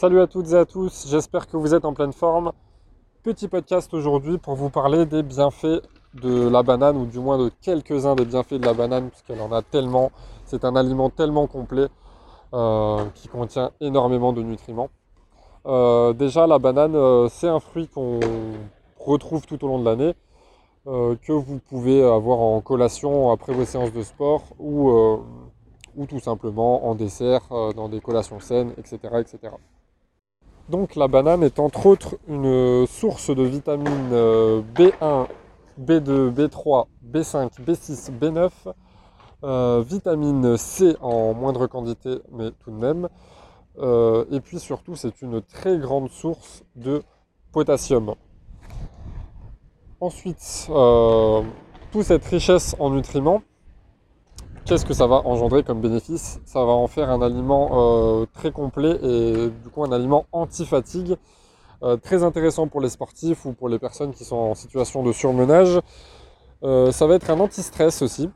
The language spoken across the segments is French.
Salut à toutes et à tous, j'espère que vous êtes en pleine forme. Petit podcast aujourd'hui pour vous parler des bienfaits de la banane, ou du moins de quelques-uns des bienfaits de la banane, puisqu'elle en a tellement. C'est un aliment tellement complet euh, qui contient énormément de nutriments. Euh, déjà, la banane, euh, c'est un fruit qu'on retrouve tout au long de l'année, que vous pouvez avoir en collation après vos séances de sport ou, ou tout simplement en dessert, dans des collations saines, etc., etc. Donc la banane est entre autres une source de vitamines B1, B2, B3, B5, B6, B9, vitamine C en moindre quantité mais tout de même. Euh, et puis surtout c'est une très grande source de potassium. Ensuite, euh, toute cette richesse en nutriments qu'est-ce que ça va engendrer comme bénéfice? Ça va en faire un aliment euh, très complet et du coup un aliment anti-fatigue, euh, très intéressant pour les sportifs ou pour les personnes qui sont en situation de surmenage. Euh, ça va être un anti-stress aussi.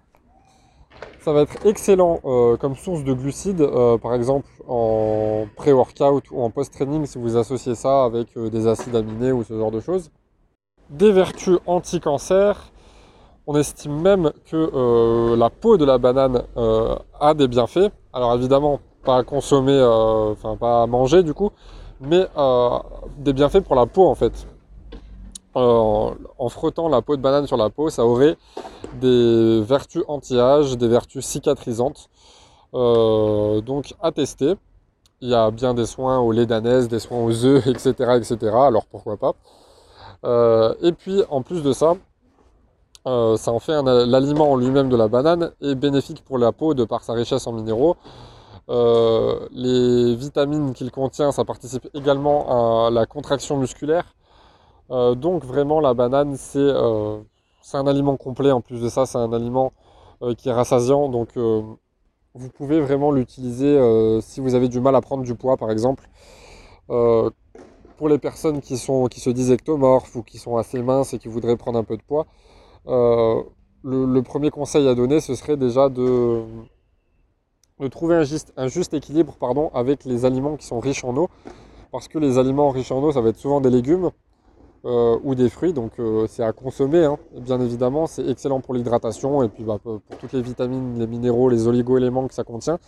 Ça va être excellent comme source de glucides, par exemple en pré-workout ou en post-training si vous associez ça avec des acides aminés ou ce genre de choses. Des vertus anti-cancer, on estime même que euh, la peau de la banane euh, a des bienfaits. Alors évidemment, pas à consommer, euh, enfin pas à manger du coup, mais des bienfaits pour la peau en fait. en frottant la peau de banane sur la peau, ça aurait des vertus anti-âge, des vertus cicatrisantes. donc à tester. Il y a bien des soins au lait d'anaise, des soins aux œufs, etc. etc. alors pourquoi pas. et puis en plus de ça, euh, ça en fait l'aliment en lui-même de la banane est bénéfique pour la peau de par sa richesse en minéraux. Euh, les vitamines qu'il contient, ça participe également à la contraction musculaire. Euh, donc vraiment la banane c'est un aliment complet en plus de ça, c'est un aliment qui est rassasiant. Donc vous pouvez vraiment l'utiliser si vous avez du mal à prendre du poids par exemple. pour les personnes qui, sont, qui se disent ectomorphes ou qui sont assez minces et qui voudraient prendre un peu de poids, euh, le, premier conseil à donner, ce serait déjà de, trouver un juste, équilibre avec les aliments qui sont riches en eau. Parce que les aliments riches en eau, ça va être souvent des légumes euh, ou des fruits, donc euh, c'est à consommer, hein. bien évidemment. C'est excellent pour l'hydratation et puis bah, pour toutes les vitamines, les minéraux, les oligo-éléments que ça contient.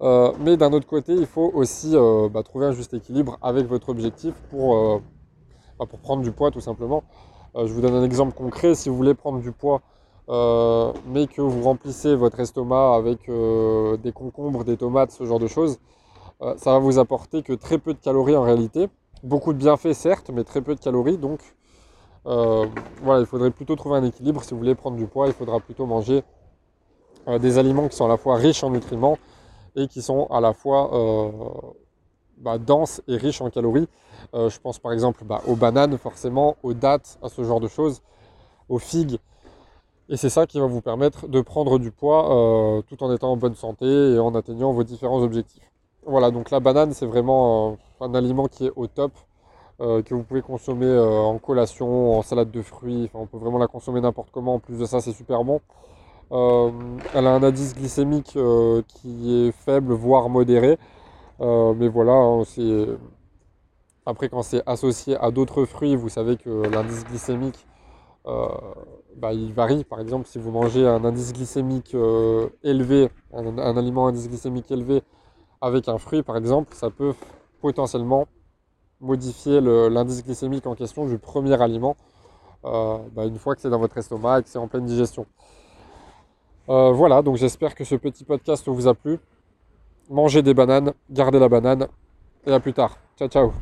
mais d'un autre côté, il faut aussi bah, trouver un juste équilibre avec votre objectif pour, bah, pour prendre du poids tout simplement. Euh, je vous donne un exemple concret. Si vous voulez prendre du poids, euh, mais que vous remplissez votre estomac avec euh, des concombres, des tomates, ce genre de choses, ça va vous apporter que très peu de calories en réalité. Beaucoup de bienfaits certes, mais très peu de calories. Donc voilà, il faudrait plutôt trouver un équilibre. Si vous voulez prendre du poids, il faudra plutôt manger des aliments qui sont à la fois riches en nutriments et qui sont à la fois bah, denses et riches en calories. Euh, je pense par exemple bah, aux bananes forcément, aux dattes, à ce genre de choses, aux figues. Et c'est ça qui va vous permettre de prendre du poids euh, tout en étant en bonne santé et en atteignant vos différents objectifs. Voilà, donc la banane c'est vraiment euh, un aliment qui est au top, que vous pouvez consommer en collation, en salade de fruits, on peut vraiment la consommer n'importe comment, en plus de ça c'est super bon. elle a un indice glycémique qui est faible, voire modéré. Mais voilà, après, quand c'est associé à d'autres fruits, vous savez que l'indice glycémique, euh, bah, il varie. Par exemple, si vous mangez un indice glycémique euh, élevé, un, aliment indice glycémique élevé avec un fruit, par exemple, ça peut potentiellement modifier l'indice glycémique en question du premier aliment euh, bah, une fois que c'est dans votre estomac et que c'est en pleine digestion. voilà, donc j'espère que ce petit podcast vous a plu. Mangez des bananes, gardez la banane et à plus tard. Ciao ciao